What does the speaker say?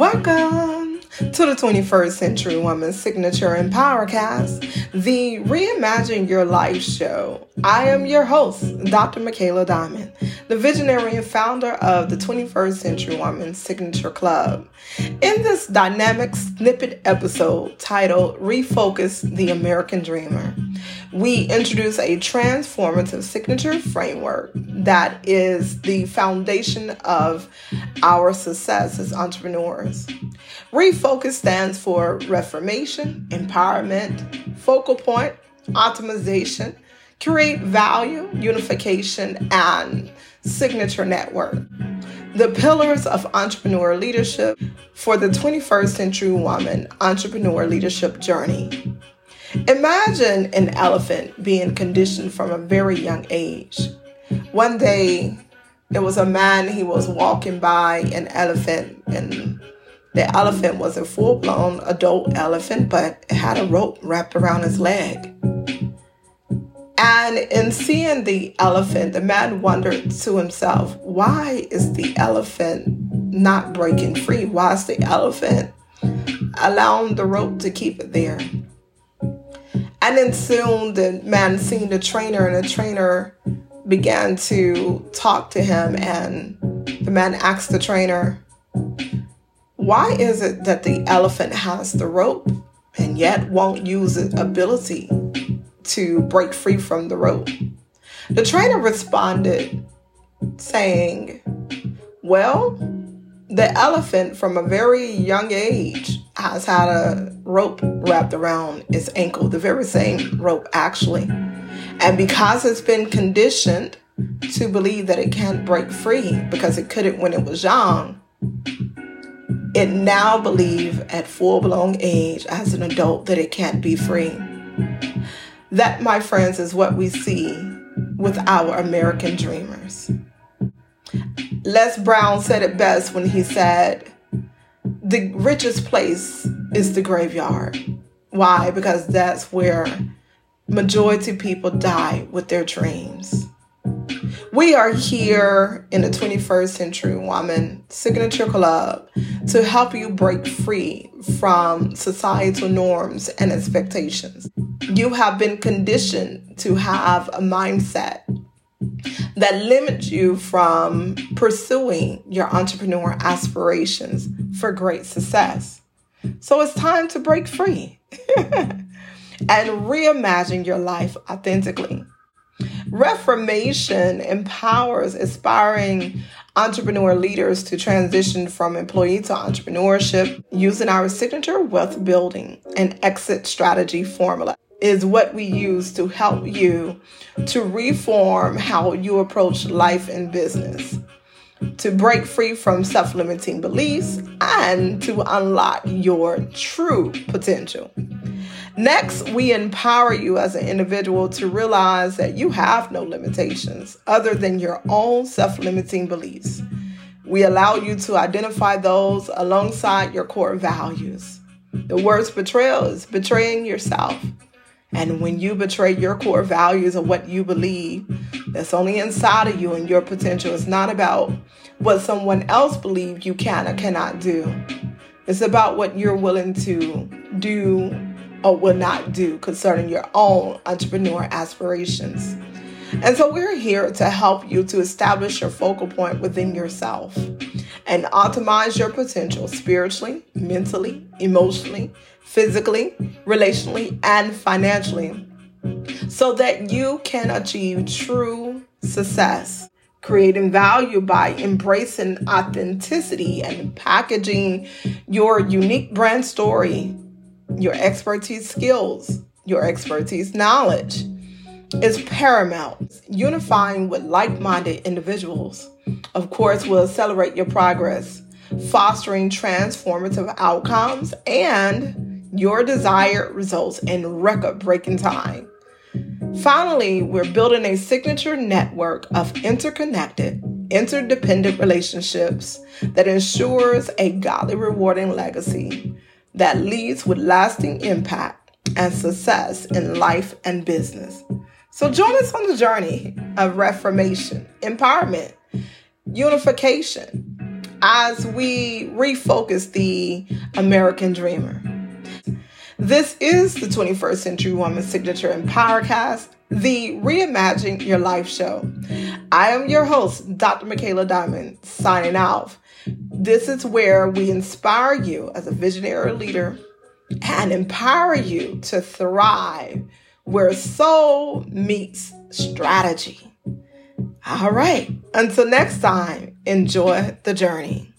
Welcome to the 21st Century Woman Signature Empowercast, the Reimagine Your Life show. I am your host, Dr. Mikayla Diamond, the visionary and founder of the 21st Century Woman Signature Club. In this dynamic snippet episode titled Refocus the American Dreamer, we introduce a transformative signature framework that is the foundation of our success as entrepreneurs. Refocus stands for reformation, empowerment, focal point, optimization, create value, unification, and signature network. The pillars of entrepreneur leadership for the 21st century woman entrepreneur leadership journey. Imagine an elephant being conditioned from a very young age. One day, there was a man, he was walking by an elephant, and the elephant was a full blown adult elephant, but it had a rope wrapped around his leg. And in seeing the elephant, the man wondered to himself, why is the elephant not breaking free? Why is the elephant allowing the rope to keep it there? And then soon the man seen the trainer, and the trainer began to talk to him. And the man asked the trainer, Why is it that the elephant has the rope and yet won't use its ability to break free from the rope? The trainer responded, saying, Well, the elephant from a very young age has had a rope wrapped around its ankle, the very same rope actually. And because it's been conditioned to believe that it can't break free because it couldn't when it was young, it now believe at full blown age as an adult that it can't be free. That, my friends, is what we see with our American dreamers. Les Brown said it best when he said, The richest place is the graveyard. Why? Because that's where majority people die with their dreams. We are here in the 21st Century Woman Signature Club to help you break free from societal norms and expectations. You have been conditioned to have a mindset that limits you from pursuing your entrepreneur aspirations for great success. So it's time to break free and reimagine your life authentically. Reformation empowers aspiring entrepreneur leaders to transition from employee to entrepreneurship using our signature wealth building and exit strategy formula is what we use to help you to reform how you approach life and business, to break free from self limiting beliefs, and to unlock your true potential. Next, we empower you as an individual to realize that you have no limitations other than your own self limiting beliefs. We allow you to identify those alongside your core values. The worst betrayal is betraying yourself. And when you betray your core values of what you believe, that's only inside of you and your potential. It's not about what someone else believes you can or cannot do. It's about what you're willing to do or will not do concerning your own entrepreneur aspirations. And so we're here to help you to establish your focal point within yourself and optimize your potential spiritually, mentally, emotionally, physically, relationally, and financially so that you can achieve true success. Creating value by embracing authenticity and packaging your unique brand story, your expertise skills, your expertise knowledge is paramount. Unifying with like minded individuals, of course, will accelerate your progress, fostering transformative outcomes and your desired results in record breaking time. Finally, we're building a signature network of interconnected, interdependent relationships that ensures a godly, rewarding legacy that leads with lasting impact and success in life and business. So join us on the journey of reformation, empowerment, unification, as we refocus the American dreamer. This is the 21st Century Woman Signature Empowercast, the Reimagine Your Life show. I am your host, Dr. Mikayla Diamond, signing off. This is where we inspire you as a visionary leader and empower you to thrive where soul meets strategy. All right, until next time, enjoy the journey.